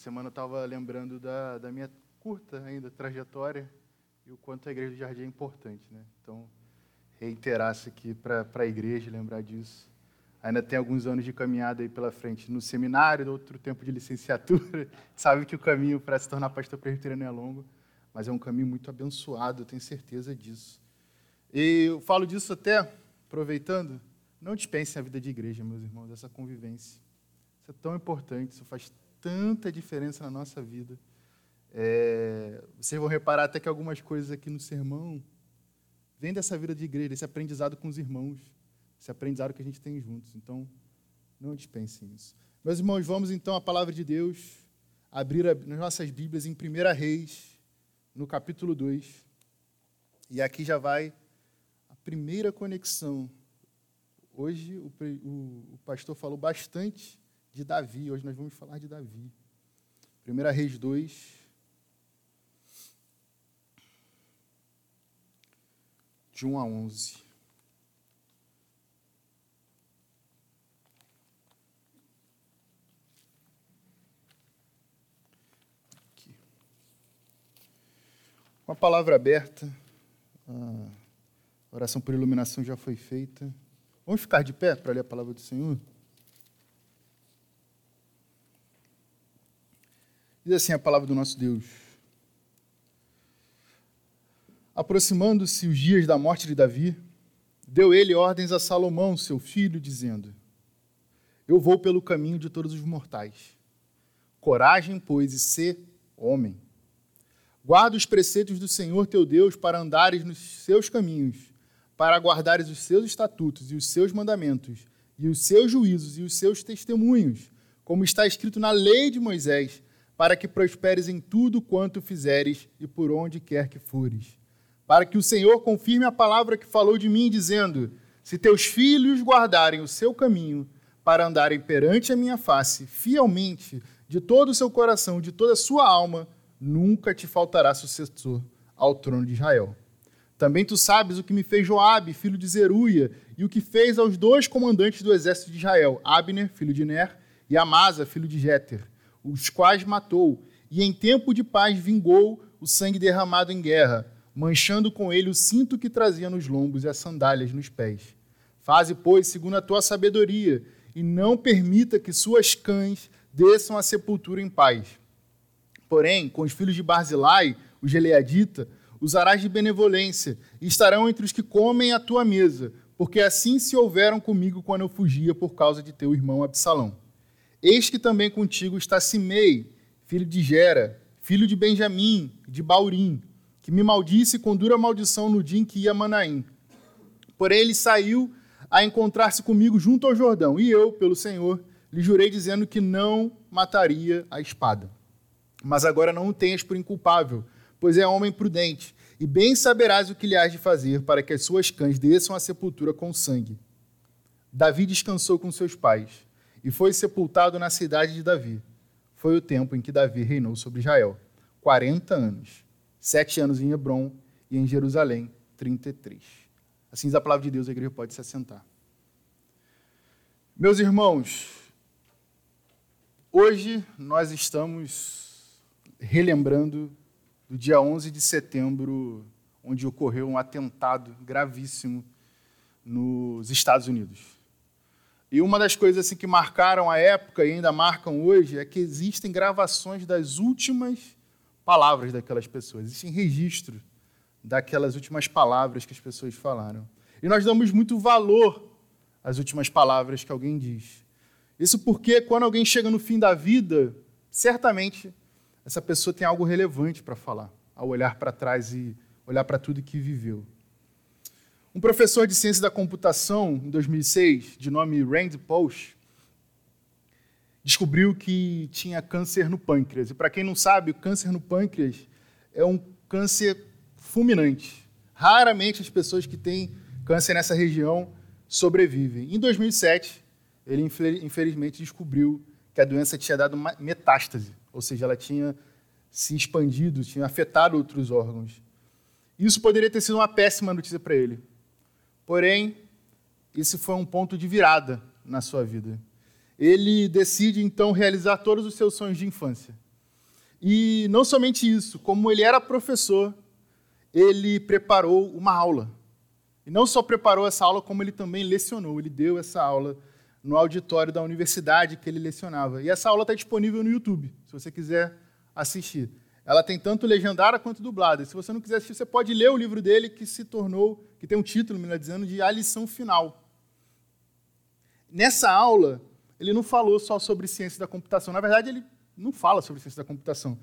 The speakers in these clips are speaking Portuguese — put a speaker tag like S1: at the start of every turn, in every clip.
S1: semana eu estava lembrando da, da minha curta ainda trajetória e o quanto a Igreja do Jardim é importante. Né? Então, reiterar-se aqui para a igreja, lembrar disso. Ainda tem alguns anos de caminhada aí pela frente no seminário, outro tempo de licenciatura. Sabe que o caminho para se tornar pastor presbiteriano é longo, mas é um caminho muito abençoado, eu tenho certeza disso. E eu falo disso até aproveitando, não dispensem a vida de igreja, meus irmãos, essa convivência. Isso é tão importante, isso faz tanta diferença na nossa vida. É, vocês vão reparar até que algumas coisas aqui no sermão vêm dessa vida de igreja, esse aprendizado com os irmãos, esse aprendizado que a gente tem juntos. Então, não dispensem isso. Meus irmãos, vamos então à palavra de Deus, abrir as nossas Bíblias em 1 Reis, no capítulo 2. E aqui já vai a primeira conexão. Hoje o, o, o pastor falou bastante de Davi, hoje nós vamos falar de Davi. 1 Reis 2, de 1 a 11. Aqui. Com a palavra aberta, a oração por iluminação já foi feita. Vamos ficar de pé para ler a palavra do Senhor? Diz assim a palavra do nosso Deus. Aproximando-se os dias da morte de Davi, deu ele ordens a Salomão, seu filho, dizendo: Eu vou pelo caminho de todos os mortais. Coragem, pois, e sê homem. Guarda os preceitos do Senhor teu Deus para andares nos seus caminhos, para guardares os seus estatutos e os seus mandamentos, e os seus juízos e os seus testemunhos, como está escrito na lei de Moisés, para que prosperes em tudo quanto fizeres e por onde quer que fores para que o Senhor confirme a palavra que falou de mim, dizendo: Se teus filhos guardarem o seu caminho, para andarem perante a minha face, fielmente, de todo o seu coração, de toda a sua alma, nunca te faltará sucessor ao trono de Israel. Também tu sabes o que me fez Joabe, filho de Zeruia, e o que fez aos dois comandantes do exército de Israel, Abner, filho de Ner, e Amasa, filho de Jéter, os quais matou, e em tempo de paz vingou o sangue derramado em guerra manchando com ele o cinto que trazia nos lombos e as sandálias nos pés. Faze, pois, segundo a tua sabedoria, e não permita que suas cães desçam à sepultura em paz. Porém, com os filhos de Barzilai, o Geleadita, usarás de benevolência, e estarão entre os que comem a tua mesa, porque assim se houveram comigo quando eu fugia por causa de teu irmão Absalão. Eis que também contigo está Simei, filho de Gera, filho de Benjamim, de Baurim, que me maldisse com dura maldição no dia em que ia a Manaim. Porém, ele saiu a encontrar-se comigo junto ao Jordão, e eu, pelo Senhor, lhe jurei dizendo que não mataria a espada. Mas agora não o tenhas por inculpável, pois é homem prudente, e bem saberás o que lhe hás de fazer para que as suas cães desçam à sepultura com sangue. Davi descansou com seus pais e foi sepultado na cidade de Davi. Foi o tempo em que Davi reinou sobre Israel, 40 anos sete anos em Hebron e em Jerusalém, 33. Assim diz a palavra de Deus, a igreja pode se assentar. Meus irmãos, hoje nós estamos relembrando do dia 11 de setembro, onde ocorreu um atentado gravíssimo nos Estados Unidos. E uma das coisas assim, que marcaram a época e ainda marcam hoje é que existem gravações das últimas palavras daquelas pessoas, existe registro daquelas últimas palavras que as pessoas falaram. E nós damos muito valor às últimas palavras que alguém diz. Isso porque quando alguém chega no fim da vida, certamente essa pessoa tem algo relevante para falar, ao olhar para trás e olhar para tudo que viveu. Um professor de ciência da computação, em 2006, de nome Rand Pausch, descobriu que tinha câncer no pâncreas. E para quem não sabe, o câncer no pâncreas é um câncer fulminante. Raramente as pessoas que têm câncer nessa região sobrevivem. Em 2007, ele infelizmente descobriu que a doença tinha dado metástase, ou seja, ela tinha se expandido, tinha afetado outros órgãos. Isso poderia ter sido uma péssima notícia para ele. Porém, esse foi um ponto de virada na sua vida ele decide então realizar todos os seus sonhos de infância. E não somente isso, como ele era professor, ele preparou uma aula. E não só preparou essa aula, como ele também lecionou. Ele deu essa aula no auditório da universidade que ele lecionava. E essa aula está disponível no YouTube, se você quiser assistir. Ela tem tanto legendada quanto dublada. Se você não quiser assistir, você pode ler o livro dele que se tornou, que tem um título, melhor dizendo, de A Lição Final. Nessa aula, ele não falou só sobre ciência da computação. Na verdade, ele não fala sobre ciência da computação.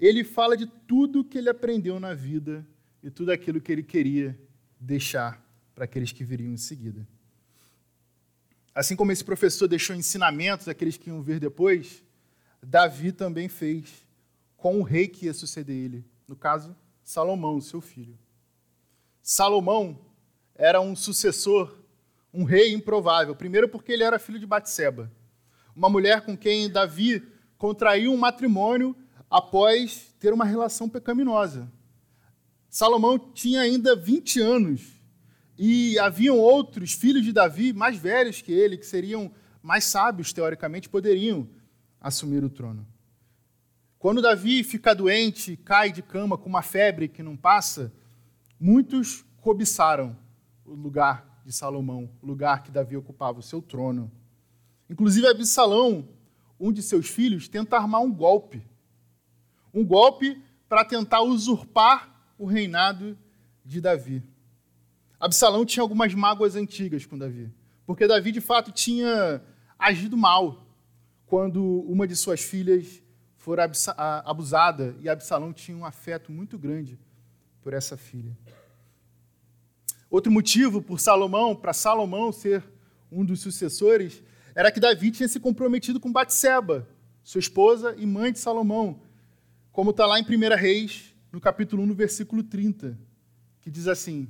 S1: Ele fala de tudo que ele aprendeu na vida e tudo aquilo que ele queria deixar para aqueles que viriam em seguida. Assim como esse professor deixou ensinamentos àqueles que iam vir depois, Davi também fez com o rei que ia suceder ele, no caso, Salomão, seu filho. Salomão era um sucessor, um rei improvável. Primeiro porque ele era filho de Batseba, uma mulher com quem Davi contraiu um matrimônio após ter uma relação pecaminosa. Salomão tinha ainda 20 anos e haviam outros filhos de Davi mais velhos que ele, que seriam mais sábios teoricamente, poderiam assumir o trono. Quando Davi fica doente, cai de cama com uma febre que não passa, muitos cobiçaram o lugar de Salomão, o lugar que Davi ocupava, o seu trono. Inclusive Absalão, um de seus filhos, tenta armar um golpe. Um golpe para tentar usurpar o reinado de Davi. Absalão tinha algumas mágoas antigas com Davi, porque Davi de fato tinha agido mal quando uma de suas filhas for abusada e Absalão tinha um afeto muito grande por essa filha. Outro motivo por Salomão, para Salomão ser um dos sucessores, era que Davi tinha se comprometido com Batseba, sua esposa e mãe de Salomão, como está lá em 1 Reis, no capítulo 1, no versículo 30, que diz assim: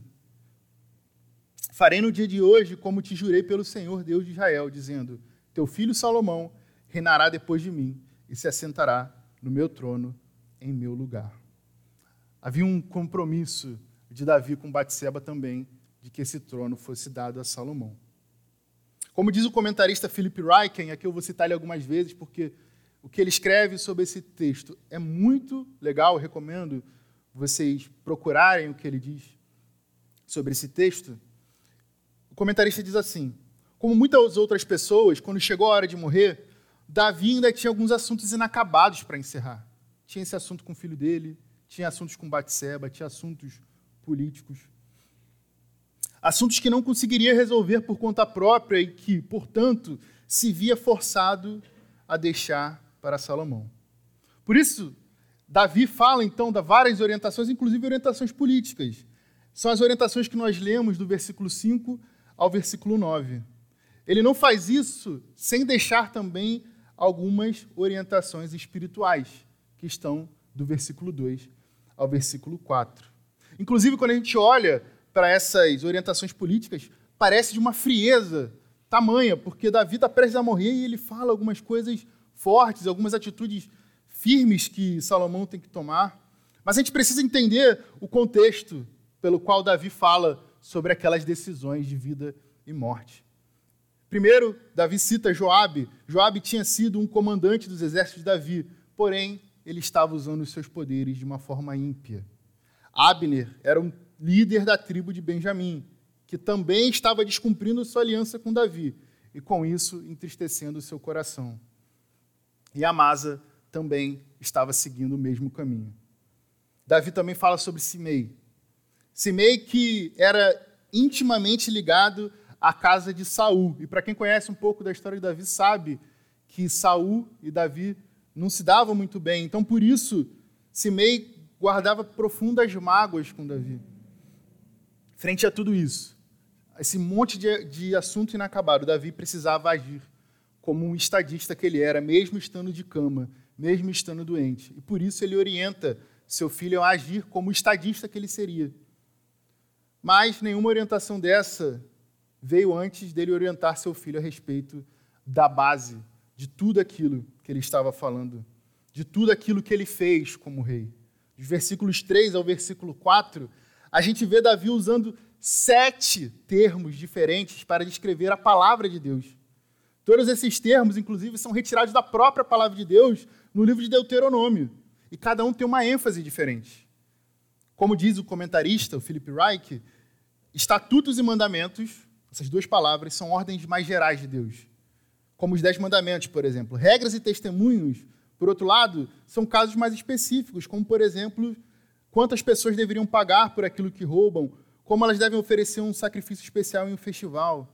S1: Farei no dia de hoje como te jurei pelo Senhor Deus de Israel, dizendo: Teu filho Salomão reinará depois de mim e se assentará no meu trono em meu lugar. Havia um compromisso de Davi com Batseba também, de que esse trono fosse dado a Salomão. Como diz o comentarista Philip Ryken, aqui eu vou citar ele algumas vezes, porque o que ele escreve sobre esse texto é muito legal, eu recomendo vocês procurarem o que ele diz sobre esse texto. O comentarista diz assim: Como muitas outras pessoas, quando chegou a hora de morrer, Davi ainda tinha alguns assuntos inacabados para encerrar. Tinha esse assunto com o filho dele, tinha assuntos com Batseba, tinha assuntos políticos. Assuntos que não conseguiria resolver por conta própria e que, portanto, se via forçado a deixar para Salomão. Por isso, Davi fala então de várias orientações, inclusive orientações políticas. São as orientações que nós lemos do versículo 5 ao versículo 9. Ele não faz isso sem deixar também algumas orientações espirituais que estão do versículo 2 ao versículo 4. Inclusive, quando a gente olha para essas orientações políticas, parece de uma frieza tamanha, porque Davi está prestes a morrer e ele fala algumas coisas fortes, algumas atitudes firmes que Salomão tem que tomar. Mas a gente precisa entender o contexto pelo qual Davi fala sobre aquelas decisões de vida e morte. Primeiro, Davi cita Joabe. Joabe tinha sido um comandante dos exércitos de Davi, porém ele estava usando os seus poderes de uma forma ímpia. Abner era um líder da tribo de Benjamim, que também estava descumprindo sua aliança com Davi e com isso entristecendo seu coração. E Amasa também estava seguindo o mesmo caminho. Davi também fala sobre Simei. Simei que era intimamente ligado a casa de Saul. E para quem conhece um pouco da história de Davi, sabe que Saul e Davi não se davam muito bem. Então, por isso, Simei guardava profundas mágoas com Davi. Frente a tudo isso, esse monte de, de assunto inacabado, Davi precisava agir como um estadista que ele era, mesmo estando de cama, mesmo estando doente. E por isso ele orienta seu filho a agir como o estadista que ele seria. Mas nenhuma orientação dessa veio antes dele orientar seu filho a respeito da base de tudo aquilo que ele estava falando, de tudo aquilo que ele fez como rei. Dos versículos 3 ao versículo 4, a gente vê Davi usando sete termos diferentes para descrever a palavra de Deus. Todos esses termos, inclusive, são retirados da própria palavra de Deus no livro de Deuteronômio. e cada um tem uma ênfase diferente. Como diz o comentarista, o Philip Reich, estatutos e mandamentos, essas duas palavras, são ordens mais gerais de Deus. Como os Dez Mandamentos, por exemplo. Regras e testemunhos, por outro lado, são casos mais específicos, como, por exemplo, quantas pessoas deveriam pagar por aquilo que roubam, como elas devem oferecer um sacrifício especial em um festival.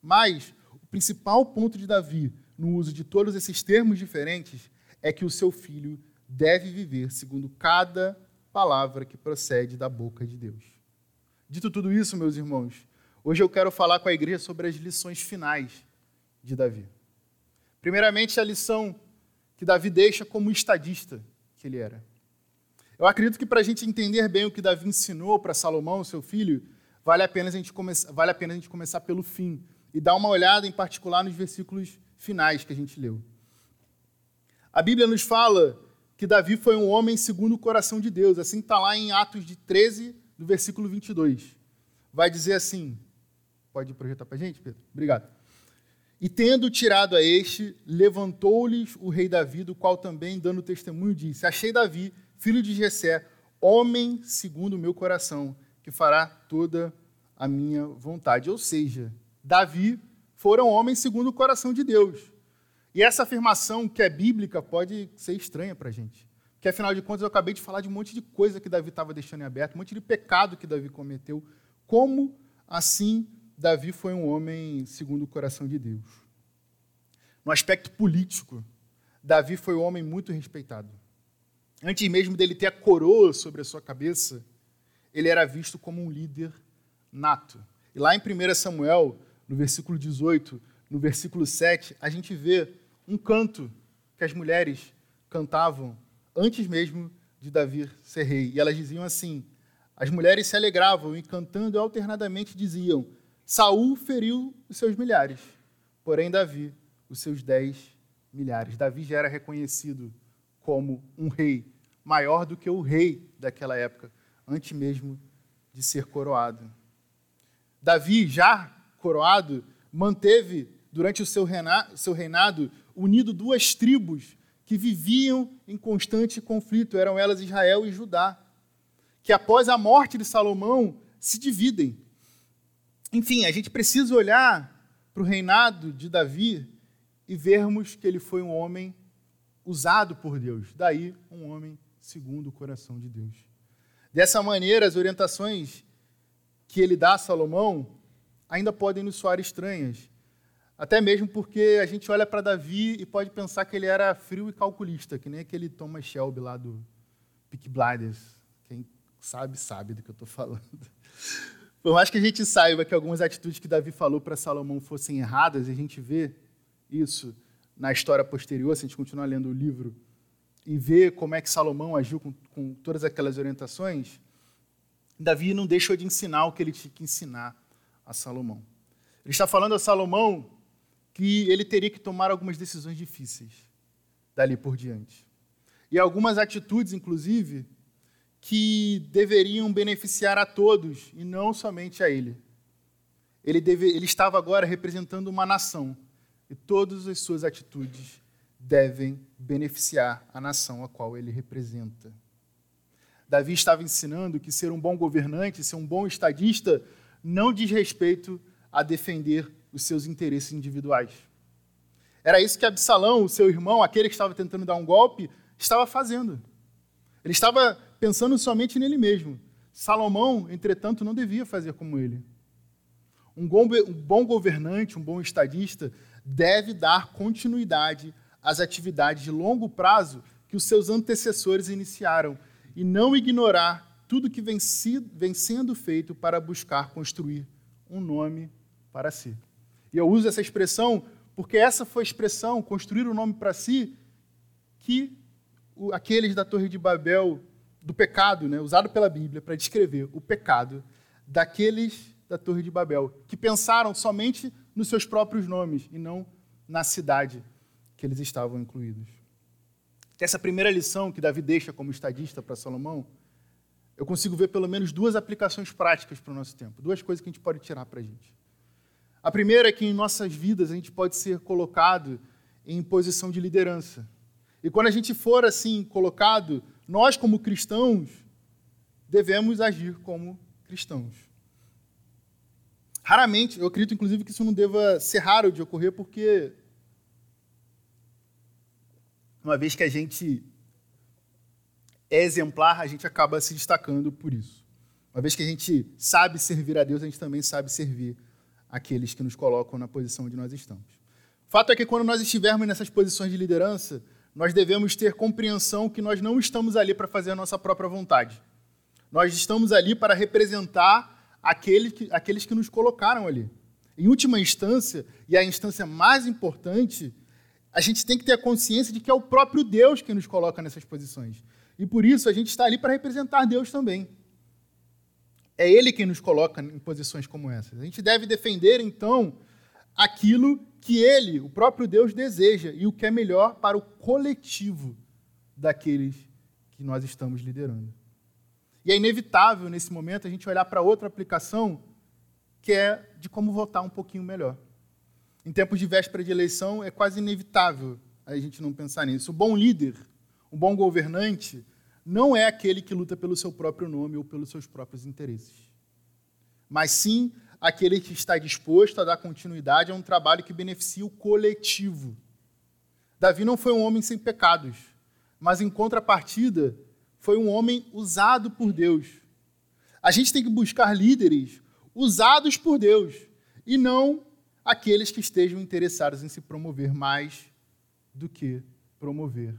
S1: Mas o principal ponto de Davi no uso de todos esses termos diferentes é que o seu filho deve viver segundo cada palavra que procede da boca de Deus. Dito tudo isso, meus irmãos, hoje eu quero falar com a igreja sobre as lições finais de Davi. Primeiramente, a lição que Davi deixa como estadista que ele era. Eu acredito que para a gente entender bem o que Davi ensinou para Salomão, seu filho, vale a, pena a gente começar, vale a pena a gente começar pelo fim e dar uma olhada em particular nos versículos finais que a gente leu. A Bíblia nos fala que Davi foi um homem segundo o coração de Deus. Assim está lá em Atos de 13, do versículo 22. Vai dizer assim: pode projetar para a gente, Pedro? Obrigado. E tendo tirado a este, levantou-lhes o rei Davi, do qual também, dando testemunho, disse: Achei Davi, filho de Jessé, homem segundo o meu coração, que fará toda a minha vontade. Ou seja, Davi foram homens segundo o coração de Deus. E essa afirmação que é bíblica pode ser estranha para a gente. Porque, afinal de contas, eu acabei de falar de um monte de coisa que Davi estava deixando em aberto, um monte de pecado que Davi cometeu. Como assim Davi foi um homem segundo o coração de Deus? No aspecto político, Davi foi um homem muito respeitado. Antes mesmo dele ter a coroa sobre a sua cabeça, ele era visto como um líder nato. E lá em 1 Samuel, no versículo 18, no versículo 7, a gente vê um canto que as mulheres cantavam antes mesmo de Davi ser rei. E elas diziam assim: as mulheres se alegravam e cantando alternadamente diziam: Saul feriu os seus milhares, porém Davi os seus dez milhares. Davi já era reconhecido como um rei maior do que o rei daquela época, antes mesmo de ser coroado. Davi, já coroado, manteve durante o seu reinado unido duas tribos que viviam em constante conflito, eram elas Israel e Judá, que após a morte de Salomão se dividem. Enfim, a gente precisa olhar para o reinado de Davi e vermos que ele foi um homem usado por Deus, daí um homem segundo o coração de Deus. Dessa maneira, as orientações que ele dá a Salomão ainda podem nos soar estranhas, até mesmo porque a gente olha para Davi e pode pensar que ele era frio e calculista, que nem aquele Thomas Shelby lá do Peak Blinders. Quem sabe, sabe do que eu estou falando. Por mais que a gente saiba que algumas atitudes que Davi falou para Salomão fossem erradas, a gente vê isso na história posterior, se a gente continuar lendo o livro, e vê como é que Salomão agiu com, com todas aquelas orientações, Davi não deixou de ensinar o que ele tinha que ensinar a Salomão. Ele está falando a Salomão que ele teria que tomar algumas decisões difíceis dali por diante. E algumas atitudes, inclusive, que deveriam beneficiar a todos e não somente a ele. Ele, deve, ele estava agora representando uma nação e todas as suas atitudes devem beneficiar a nação a qual ele representa. Davi estava ensinando que ser um bom governante, ser um bom estadista, não diz respeito a defender os seus interesses individuais. Era isso que Absalão, o seu irmão, aquele que estava tentando dar um golpe, estava fazendo. Ele estava pensando somente nele mesmo. Salomão, entretanto, não devia fazer como ele. Um bom governante, um bom estadista, deve dar continuidade às atividades de longo prazo que os seus antecessores iniciaram e não ignorar tudo que vem, sendo feito para buscar construir um nome para si. E eu uso essa expressão porque essa foi a expressão, construir um nome para si, que aqueles da Torre de Babel, do pecado, né, usado pela Bíblia para descrever o pecado daqueles da Torre de Babel, que pensaram somente nos seus próprios nomes e não na cidade que eles estavam incluídos. Essa primeira lição que Davi deixa como estadista para Salomão, eu consigo ver pelo menos duas aplicações práticas para o nosso tempo, duas coisas que a gente pode tirar para a gente. A primeira é que em nossas vidas a gente pode ser colocado em posição de liderança. E quando a gente for assim colocado nós, como cristãos, devemos agir como cristãos. Raramente, eu acredito inclusive que isso não deva ser raro de ocorrer, porque uma vez que a gente é exemplar, a gente acaba se destacando por isso. Uma vez que a gente sabe servir a Deus, a gente também sabe servir aqueles que nos colocam na posição onde nós estamos. O fato é que quando nós estivermos nessas posições de liderança, nós devemos ter compreensão que nós não estamos ali para fazer a nossa própria vontade. Nós estamos ali para representar aqueles que, aqueles que nos colocaram ali. Em última instância, e a instância mais importante, a gente tem que ter a consciência de que é o próprio Deus que nos coloca nessas posições. E por isso a gente está ali para representar Deus também. É Ele quem nos coloca em posições como essas. A gente deve defender, então, aquilo que Ele, o próprio Deus, deseja e o que é melhor para o coletivo daqueles que nós estamos liderando. E é inevitável, nesse momento, a gente olhar para outra aplicação que é de como votar um pouquinho melhor em tempos de véspera de eleição, é quase inevitável a gente não pensar nisso. O bom líder, o bom governante, não é aquele que luta pelo seu próprio nome ou pelos seus próprios interesses, mas sim aquele que está disposto a dar continuidade a um trabalho que beneficia o coletivo. Davi não foi um homem sem pecados, mas em contrapartida, foi um homem usado por Deus. A gente tem que buscar líderes usados por Deus e não aqueles que estejam interessados em se promover mais do que promover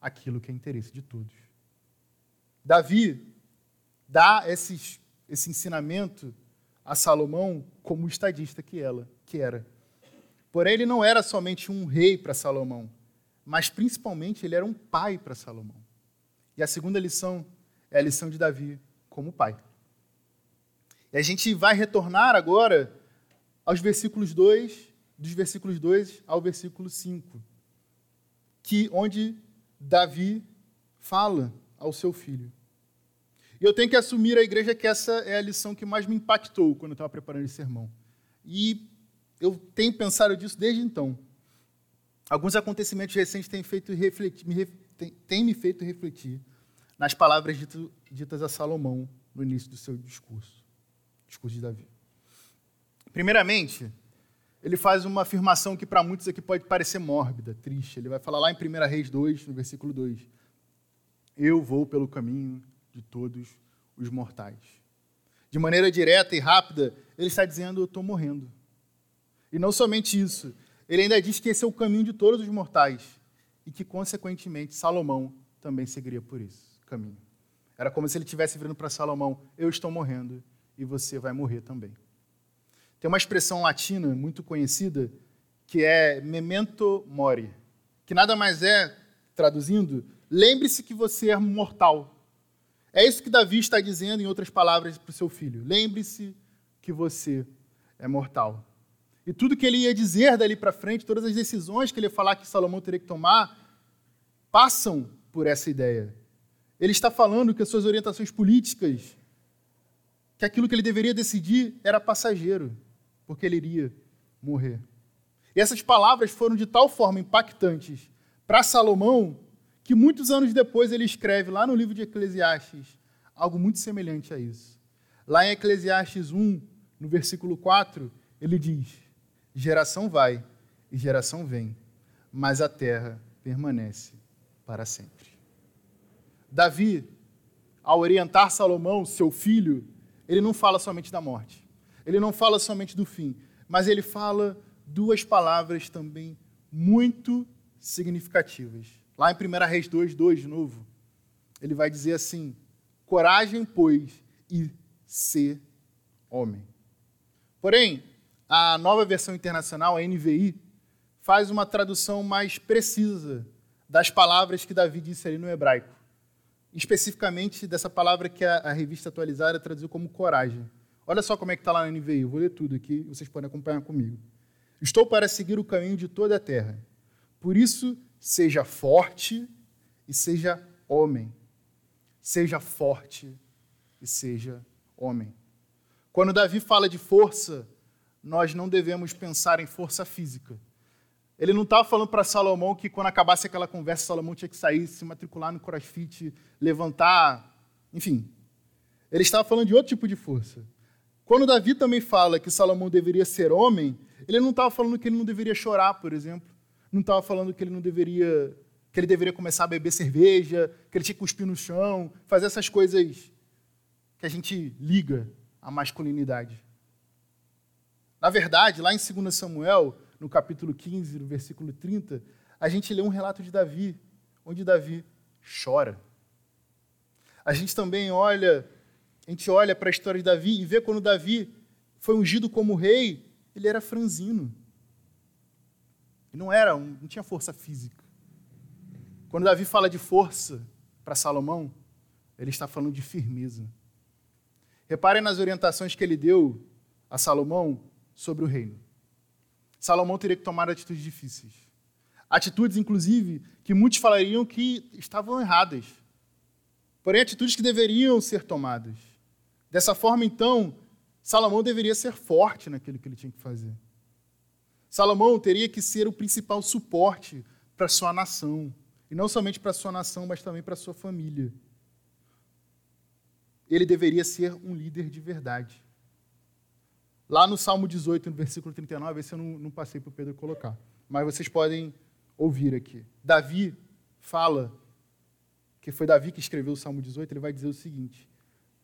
S1: aquilo que é interesse de todos. Davi dá esses, esse ensinamento a Salomão como estadista que ela que era. Porém, ele não era somente um rei para Salomão, mas principalmente ele era um pai para Salomão. E a segunda lição é a lição de Davi como pai. E a gente vai retornar agora aos versículos 2, dos versículos 2 ao versículo 5, que onde Davi fala ao seu filho. E eu tenho que assumir a igreja que essa é a lição que mais me impactou quando eu estava preparando esse sermão. E eu tenho pensado disso desde então. Alguns acontecimentos recentes têm, feito refletir, me, têm, têm me feito refletir nas palavras dito, ditas a Salomão no início do seu discurso, discurso de Davi. Primeiramente, ele faz uma afirmação que para muitos aqui pode parecer mórbida, triste. Ele vai falar lá em 1 Reis 2, no versículo 2: Eu vou pelo caminho de todos os mortais. De maneira direta e rápida, ele está dizendo: Eu estou morrendo. E não somente isso, ele ainda diz que esse é o caminho de todos os mortais e que, consequentemente, Salomão também seguiria por esse caminho. Era como se ele estivesse virando para Salomão: Eu estou morrendo e você vai morrer também. Tem uma expressão latina muito conhecida que é memento mori, que nada mais é, traduzindo, lembre-se que você é mortal. É isso que Davi está dizendo, em outras palavras, para o seu filho. Lembre-se que você é mortal. E tudo que ele ia dizer dali para frente, todas as decisões que ele ia falar que Salomão teria que tomar, passam por essa ideia. Ele está falando que as suas orientações políticas, que aquilo que ele deveria decidir era passageiro porque ele iria morrer. E essas palavras foram de tal forma impactantes para Salomão que muitos anos depois ele escreve lá no livro de Eclesiastes algo muito semelhante a isso. Lá em Eclesiastes 1, no versículo 4, ele diz: Geração vai e geração vem, mas a terra permanece para sempre. Davi, ao orientar Salomão, seu filho, ele não fala somente da morte. Ele não fala somente do fim, mas ele fala duas palavras também muito significativas. Lá em 1 Reis 2, 2, de novo, ele vai dizer assim: coragem, pois, e ser homem. Porém, a nova versão internacional, a NVI, faz uma tradução mais precisa das palavras que Davi disse ali no hebraico. Especificamente dessa palavra que a, a revista atualizada traduziu como coragem. Olha só como é que está lá na NVI. Eu vou ler tudo aqui, vocês podem acompanhar comigo. Estou para seguir o caminho de toda a terra. Por isso, seja forte e seja homem. Seja forte e seja homem. Quando Davi fala de força, nós não devemos pensar em força física. Ele não estava falando para Salomão que quando acabasse aquela conversa, Salomão tinha que sair, se matricular no crossfit, levantar, enfim. Ele estava falando de outro tipo de força. Quando Davi também fala que Salomão deveria ser homem, ele não estava falando que ele não deveria chorar, por exemplo. Não estava falando que ele não deveria, que ele deveria começar a beber cerveja, que ele tinha que cuspir no chão, fazer essas coisas que a gente liga à masculinidade. Na verdade, lá em 2 Samuel, no capítulo 15, no versículo 30, a gente lê um relato de Davi, onde Davi chora. A gente também olha, a gente olha para a história de Davi e vê quando Davi foi ungido como rei, ele era franzino. Não era, não tinha força física. Quando Davi fala de força para Salomão, ele está falando de firmeza. Reparem nas orientações que ele deu a Salomão sobre o reino. Salomão teria que tomar atitudes difíceis. Atitudes, inclusive, que muitos falariam que estavam erradas. Porém, atitudes que deveriam ser tomadas. Dessa forma, então, Salomão deveria ser forte naquilo que ele tinha que fazer. Salomão teria que ser o principal suporte para sua nação. E não somente para sua nação, mas também para sua família. Ele deveria ser um líder de verdade. Lá no Salmo 18, no versículo 39, esse eu não, não passei para o Pedro colocar, mas vocês podem ouvir aqui. Davi fala, que foi Davi que escreveu o Salmo 18, ele vai dizer o seguinte: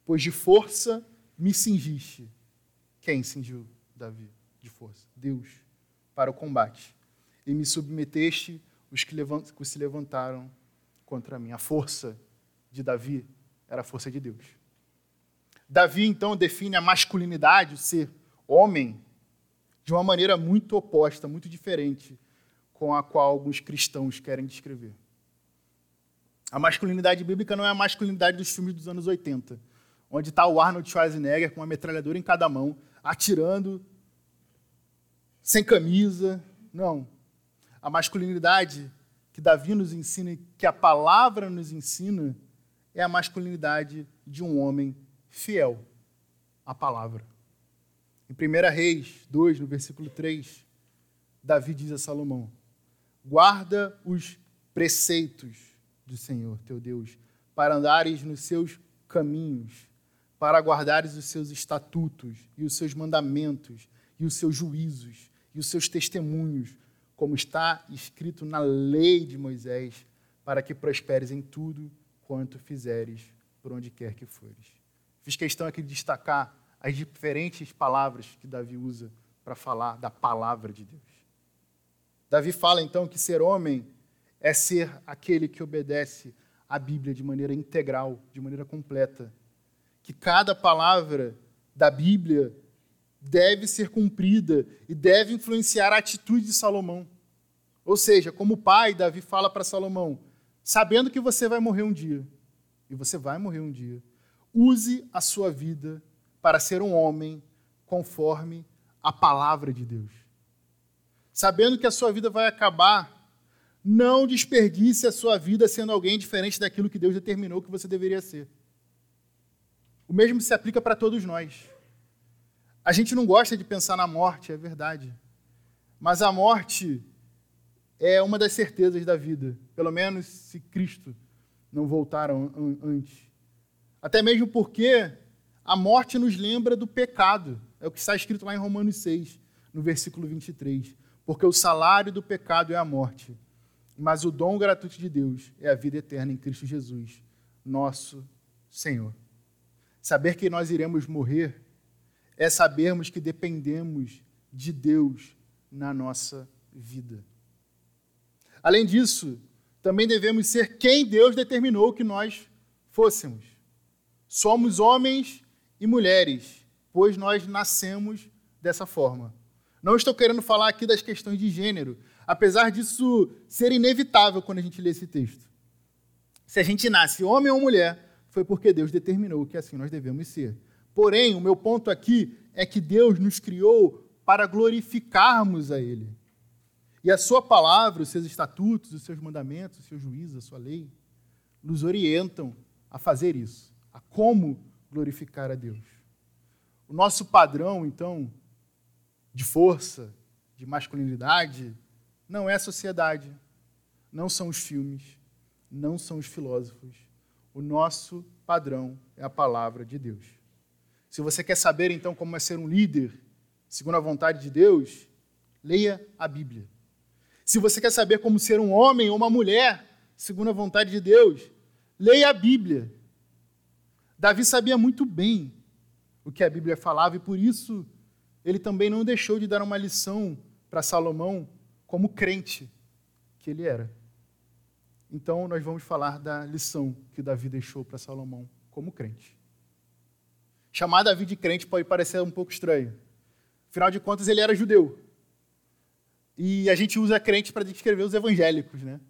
S1: Pois de força me cingiste. Quem cingiu Davi de força? Deus, para o combate. E me submeteste os que, levant, que se levantaram contra mim. A força de Davi era a força de Deus. Davi, então, define a masculinidade, o ser homem de uma maneira muito oposta, muito diferente com a qual alguns cristãos querem descrever. A masculinidade bíblica não é a masculinidade dos filmes dos anos 80, onde está o Arnold Schwarzenegger com uma metralhadora em cada mão, atirando, sem camisa. Não. A masculinidade que Davi nos ensina, que a palavra nos ensina, é a masculinidade de um homem fiel à palavra. Em 1 Reis 2, no versículo 3, Davi diz a Salomão: Guarda os preceitos do Senhor teu Deus, para andares nos seus caminhos, para guardares os seus estatutos e os seus mandamentos e os seus juízos e os seus testemunhos, como está escrito na lei de Moisés, para que prosperes em tudo quanto fizeres por onde quer que fores. Fiz questão aqui de destacar as diferentes palavras que Davi usa para falar da palavra de Deus. Davi fala então que ser homem é ser aquele que obedece à Bíblia de maneira integral, de maneira completa. Que cada palavra da Bíblia deve ser cumprida e deve influenciar a atitude de Salomão. Ou seja, como pai, Davi fala para Salomão: sabendo que você vai morrer um dia, e você vai morrer um dia, use a sua vida para ser um homem conforme a palavra de Deus. Sabendo que a sua vida vai acabar, não desperdice a sua vida sendo alguém diferente daquilo que Deus determinou que você deveria ser. O mesmo se aplica para todos nós. A gente não gosta de pensar na morte, é verdade. Mas a morte é uma das certezas da vida, pelo menos se Cristo não voltar antes. Até mesmo porque a morte nos lembra do pecado. É o que está escrito lá em Romanos 6, no versículo 23. Porque o salário do pecado é a morte, mas o dom gratuito de Deus é a vida eterna em Cristo Jesus, nosso Senhor. Saber que nós iremos morrer é sabermos que dependemos de Deus na nossa vida. Além disso, também devemos ser quem Deus determinou que nós fôssemos. Somos homens e mulheres, pois nós nascemos dessa forma. Não estou querendo falar aqui das questões de gênero, apesar disso ser inevitável quando a gente lê esse texto. Se a gente nasce homem ou mulher, foi porque Deus determinou que assim nós devemos ser. Porém, o meu ponto aqui é que Deus nos criou para glorificarmos a Ele. E a Sua palavra, os seus estatutos, os seus mandamentos, os seus juízos, a Sua lei, nos orientam a fazer isso, a como glorificar a Deus. O nosso padrão, então, de força, de masculinidade, não é a sociedade, não são os filmes, não são os filósofos. O nosso padrão é a palavra de Deus. Se você quer saber então como é ser um líder, segundo a vontade de Deus, leia a Bíblia. Se você quer saber como ser um homem ou uma mulher, segundo a vontade de Deus, leia a Bíblia. Davi sabia muito bem o que a Bíblia falava e por isso ele também não deixou de dar uma lição para Salomão como crente que ele era. Então, nós vamos falar da lição que Davi deixou para Salomão como crente. Chamar Davi de crente pode parecer um pouco estranho. Afinal de contas, ele era judeu. E a gente usa crente para descrever os evangélicos, né?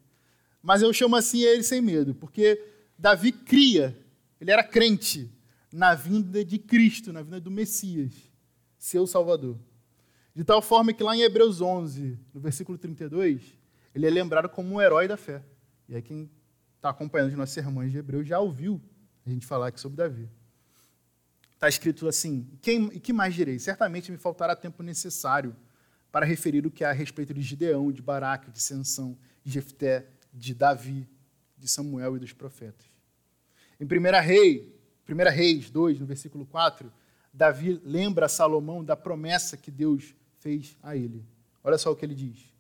S1: Mas eu chamo assim ele sem medo, porque Davi cria, ele era crente na vinda de Cristo, na vinda do Messias, seu Salvador. De tal forma que lá em Hebreus 11, no versículo 32, ele é lembrado como um herói da fé. E aí quem está acompanhando os nossos sermões de Hebreus já ouviu a gente falar aqui sobre Davi. Está escrito assim: quem, E que mais direi? Certamente me faltará tempo necessário para referir o que há a respeito de Gideão, de Baraque, de Sansão, de Jefté, de Davi, de Samuel e dos profetas. Em 1 Rei, 1 Reis 2, no versículo 4, Davi lembra a Salomão da promessa que Deus fez a ele. Olha só o que ele diz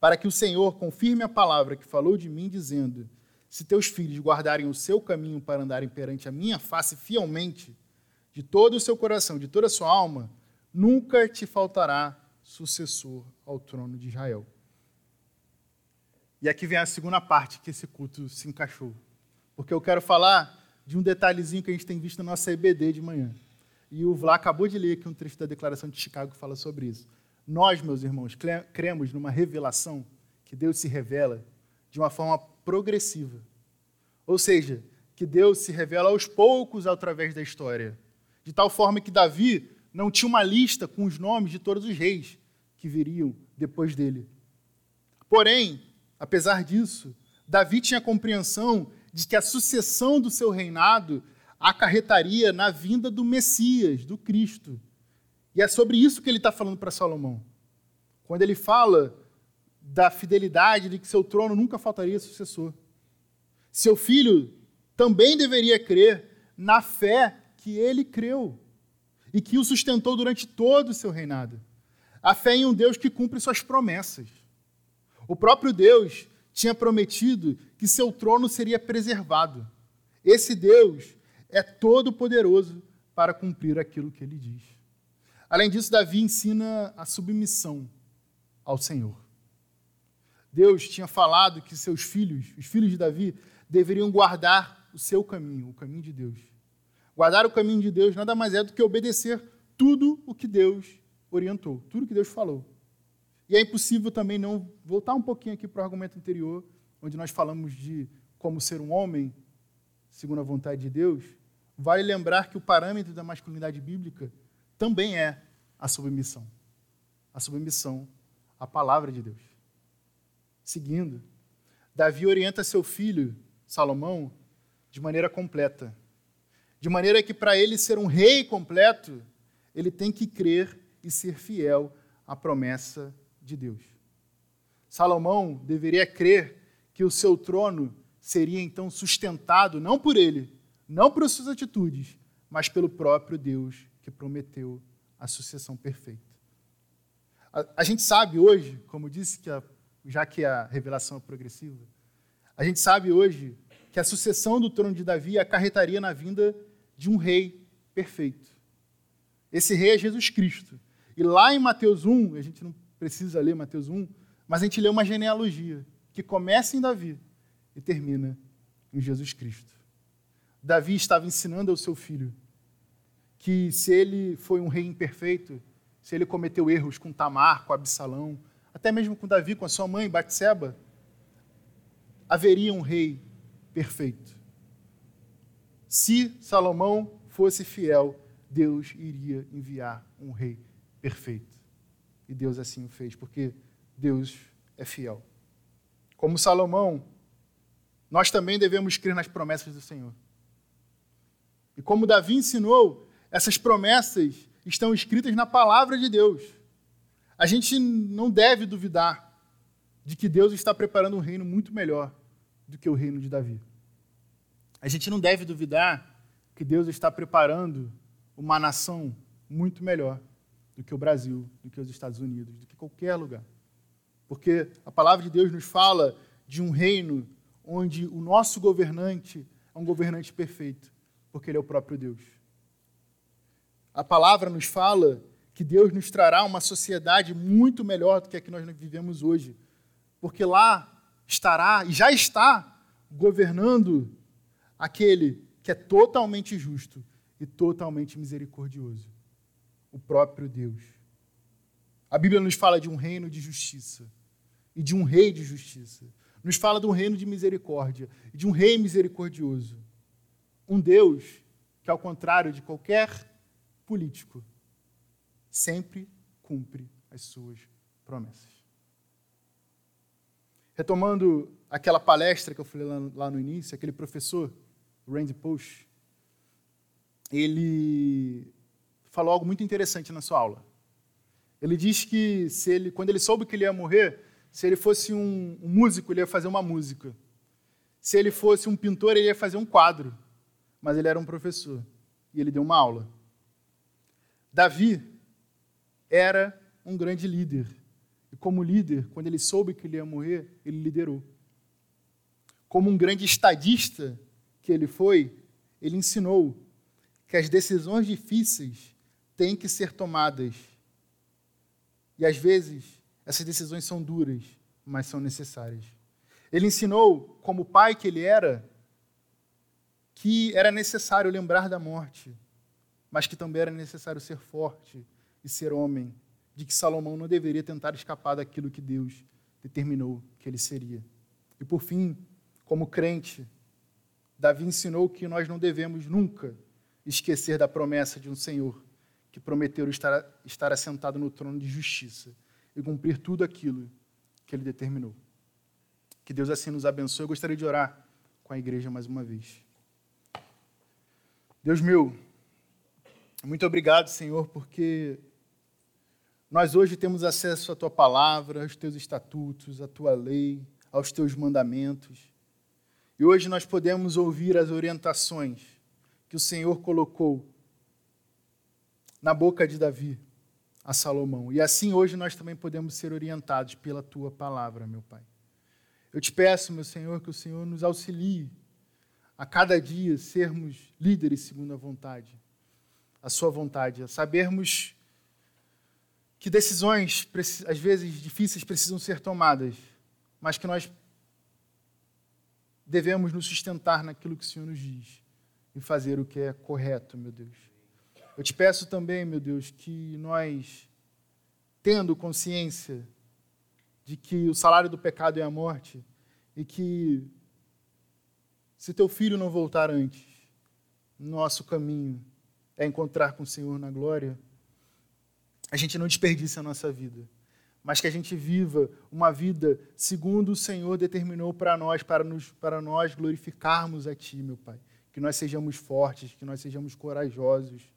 S1: para que o Senhor confirme a palavra que falou de mim, dizendo: Se teus filhos guardarem o seu caminho para andarem perante a minha face fielmente, de todo o seu coração, de toda a sua alma, nunca te faltará sucessor ao trono de Israel. E aqui vem a segunda parte que esse culto se encaixou. Porque eu quero falar de um detalhezinho que a gente tem visto na nossa EBD de manhã. E o Vlá acabou de ler aqui um trecho da Declaração de Chicago que fala sobre isso. Nós, meus irmãos, cremos numa revelação que Deus se revela de uma forma progressiva. Ou seja, que Deus se revela aos poucos através da história. De tal forma que Davi não tinha uma lista com os nomes de todos os reis que viriam depois dele. Porém, apesar disso, Davi tinha compreensão de que a sucessão do seu reinado acarretaria na vinda do Messias, do Cristo. E é sobre isso que ele está falando para Salomão. Quando ele fala da fidelidade, de que seu trono nunca faltaria sucessor. Seu filho também deveria crer na fé que ele creu e que o sustentou durante todo o seu reinado. A fé em um Deus que cumpre suas promessas. O próprio Deus tinha prometido que seu trono seria preservado. Esse Deus é todo poderoso para cumprir aquilo que ele diz. Além disso, Davi ensina a submissão ao Senhor. Deus tinha falado que seus filhos, os filhos de Davi, deveriam guardar o seu caminho, o caminho de Deus. Guardar o caminho de Deus nada mais é do que obedecer tudo o que Deus orientou, tudo o que Deus falou. E é impossível também não voltar um pouquinho aqui para o argumento anterior, onde nós falamos de como ser um homem segundo a vontade de Deus. Vale lembrar que o parâmetro da masculinidade bíblica também é a submissão. A submissão à palavra de Deus. Seguindo, Davi orienta seu filho, Salomão, de maneira completa. De maneira que, para ele ser um rei completo, ele tem que crer e ser fiel à promessa de Deus. Salomão deveria crer que o seu trono seria então sustentado não por ele, não por suas atitudes, mas pelo próprio Deus que prometeu a sucessão perfeita. A, a gente sabe hoje, como disse, que a, já que a revelação é progressiva, a gente sabe hoje que a sucessão do trono de Davi acarretaria na vinda de um rei perfeito. Esse rei é Jesus Cristo. E lá em Mateus 1, a gente não precisa ler Mateus 1, mas a gente lê uma genealogia que começa em Davi e termina em Jesus Cristo. Davi estava ensinando ao seu filho que se ele foi um rei imperfeito, se ele cometeu erros com Tamar, com Absalão, até mesmo com Davi, com a sua mãe, Batseba, haveria um rei perfeito. Se Salomão fosse fiel, Deus iria enviar um rei perfeito. E Deus assim o fez, porque Deus é fiel. Como Salomão, nós também devemos crer nas promessas do Senhor. E como Davi ensinou, essas promessas estão escritas na palavra de Deus. A gente não deve duvidar de que Deus está preparando um reino muito melhor do que o reino de Davi. A gente não deve duvidar que Deus está preparando uma nação muito melhor do que o Brasil, do que os Estados Unidos, do que qualquer lugar. Porque a palavra de Deus nos fala de um reino onde o nosso governante é um governante perfeito, porque ele é o próprio Deus. A palavra nos fala que Deus nos trará uma sociedade muito melhor do que a que nós vivemos hoje, porque lá estará e já está governando aquele que é totalmente justo e totalmente misericordioso, o próprio Deus. A Bíblia nos fala de um reino de justiça e de um rei de justiça. Nos fala de um reino de misericórdia e de um rei misericordioso. Um Deus que, ao contrário de qualquer político, sempre cumpre as suas promessas. Retomando aquela palestra que eu falei lá no início, aquele professor, Randy Post, ele falou algo muito interessante na sua aula. Ele diz que se ele, quando ele soube que ele ia morrer, se ele fosse um, um músico, ele ia fazer uma música. Se ele fosse um pintor, ele ia fazer um quadro. Mas ele era um professor e ele deu uma aula. Davi era um grande líder. E como líder, quando ele soube que ele ia morrer, ele liderou. Como um grande estadista que ele foi, ele ensinou que as decisões difíceis têm que ser tomadas. E às vezes, essas decisões são duras, mas são necessárias. Ele ensinou, como pai que ele era, que era necessário lembrar da morte, mas que também era necessário ser forte e ser homem, de que Salomão não deveria tentar escapar daquilo que Deus determinou que ele seria. E por fim, como crente, Davi ensinou que nós não devemos nunca esquecer da promessa de um Senhor que prometeu estar, estar assentado no trono de justiça e cumprir tudo aquilo que ele determinou. Que Deus assim nos abençoe. Eu gostaria de orar com a igreja mais uma vez. Deus meu, muito obrigado, Senhor, porque nós hoje temos acesso à tua palavra, aos teus estatutos, à tua lei, aos teus mandamentos. E hoje nós podemos ouvir as orientações que o Senhor colocou na boca de Davi a Salomão. E assim hoje nós também podemos ser orientados pela tua palavra, meu Pai. Eu te peço, meu Senhor, que o Senhor nos auxilie a cada dia sermos líderes segundo a vontade, a sua vontade, a sabermos que decisões, às vezes difíceis, precisam ser tomadas, mas que nós devemos nos sustentar naquilo que o Senhor nos diz e fazer o que é correto, meu Deus. Eu te peço também, meu Deus, que nós, tendo consciência de que o salário do pecado é a morte e que se teu filho não voltar antes, nosso caminho é encontrar com o Senhor na glória, a gente não desperdice a nossa vida, mas que a gente viva uma vida segundo o Senhor determinou para nós, para, nos, para nós glorificarmos a Ti, meu Pai que nós sejamos fortes, que nós sejamos corajosos,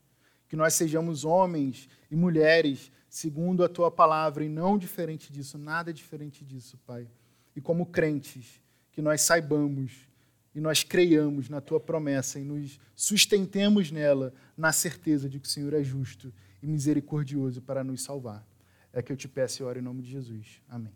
S1: que nós sejamos homens e mulheres segundo a tua palavra e não diferente disso, nada diferente disso, Pai. E como crentes, que nós saibamos e nós creiamos na tua promessa e nos sustentemos nela, na certeza de que o Senhor é justo e misericordioso para nos salvar. É que eu te peço e oro em nome de Jesus. Amém.